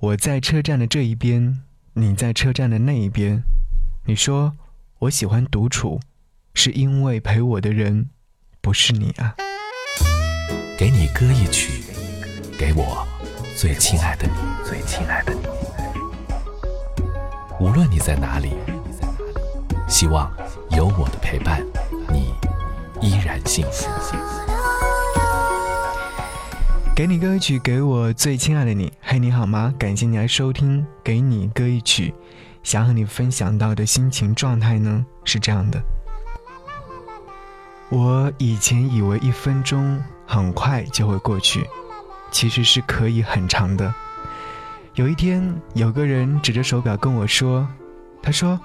我在车站的这一边，你在车站的那一边。你说我喜欢独处，是因为陪我的人不是你啊。给你歌一曲，给我最亲爱的你，最亲爱的你。无论你在哪里，希望有我的陪伴，你依然幸福。给你歌一曲，给我最亲爱的你。嘿，你好吗？感谢你来收听。给你歌一曲，想和你分享到的心情状态呢是这样的。我以前以为一分钟很快就会过去，其实是可以很长的。有一天，有个人指着手表跟我说：“他说，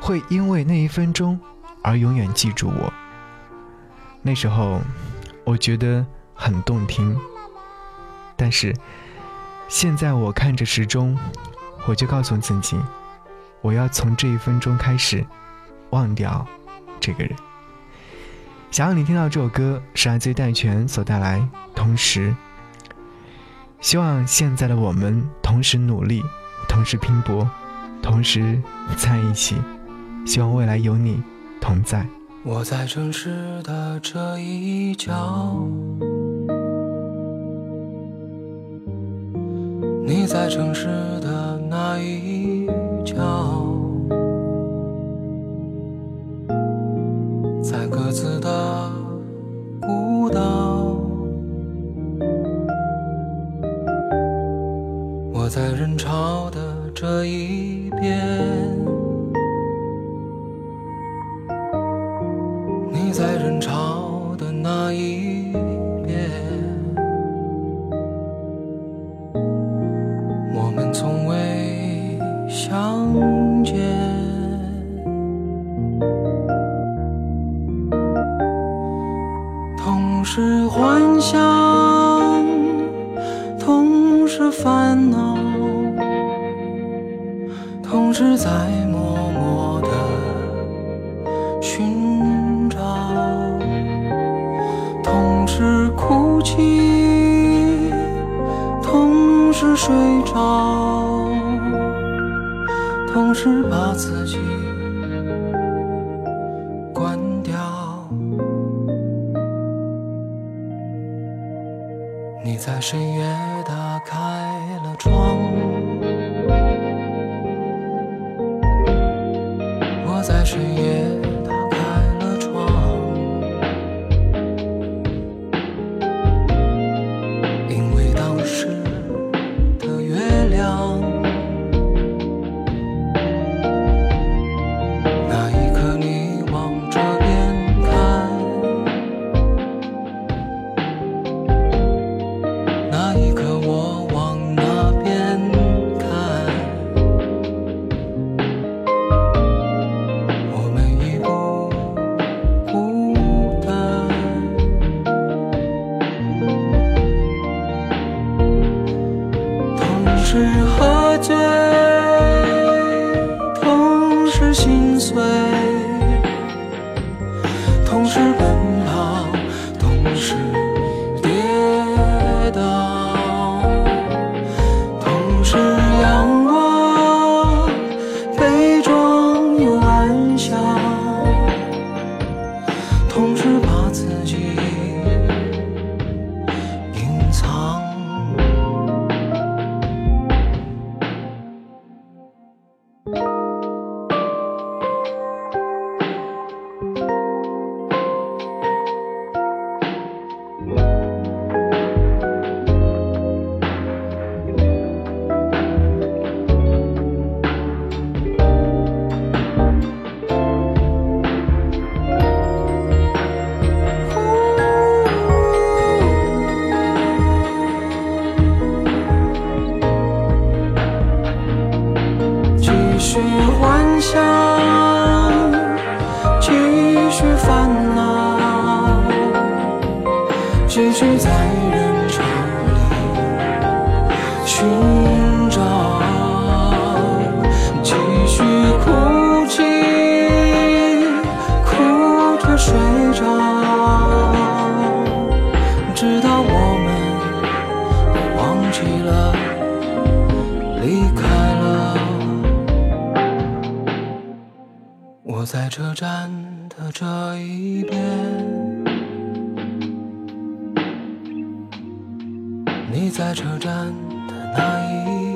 会因为那一分钟而永远记住我。”那时候，我觉得很动听。但是，现在我看着时钟，我就告诉自己，我要从这一分钟开始忘掉这个人。想让你听到这首歌，是来自于戴荃所带来。同时，希望现在的我们同时努力，同时拼搏，同时在一起。希望未来有你同在。我在城市的这一角。你在城市的那一角，在各自的孤岛，我在人潮的这一边，是幻想，同是烦恼，同时在默默的寻找，同时哭泣，同时睡着。同时把自己你在深夜打开了窗我在深夜打开了窗。因为当时的月亮同时把自己直到我们都忘记了离开了。我在车站的这一边，你在车站的那一边。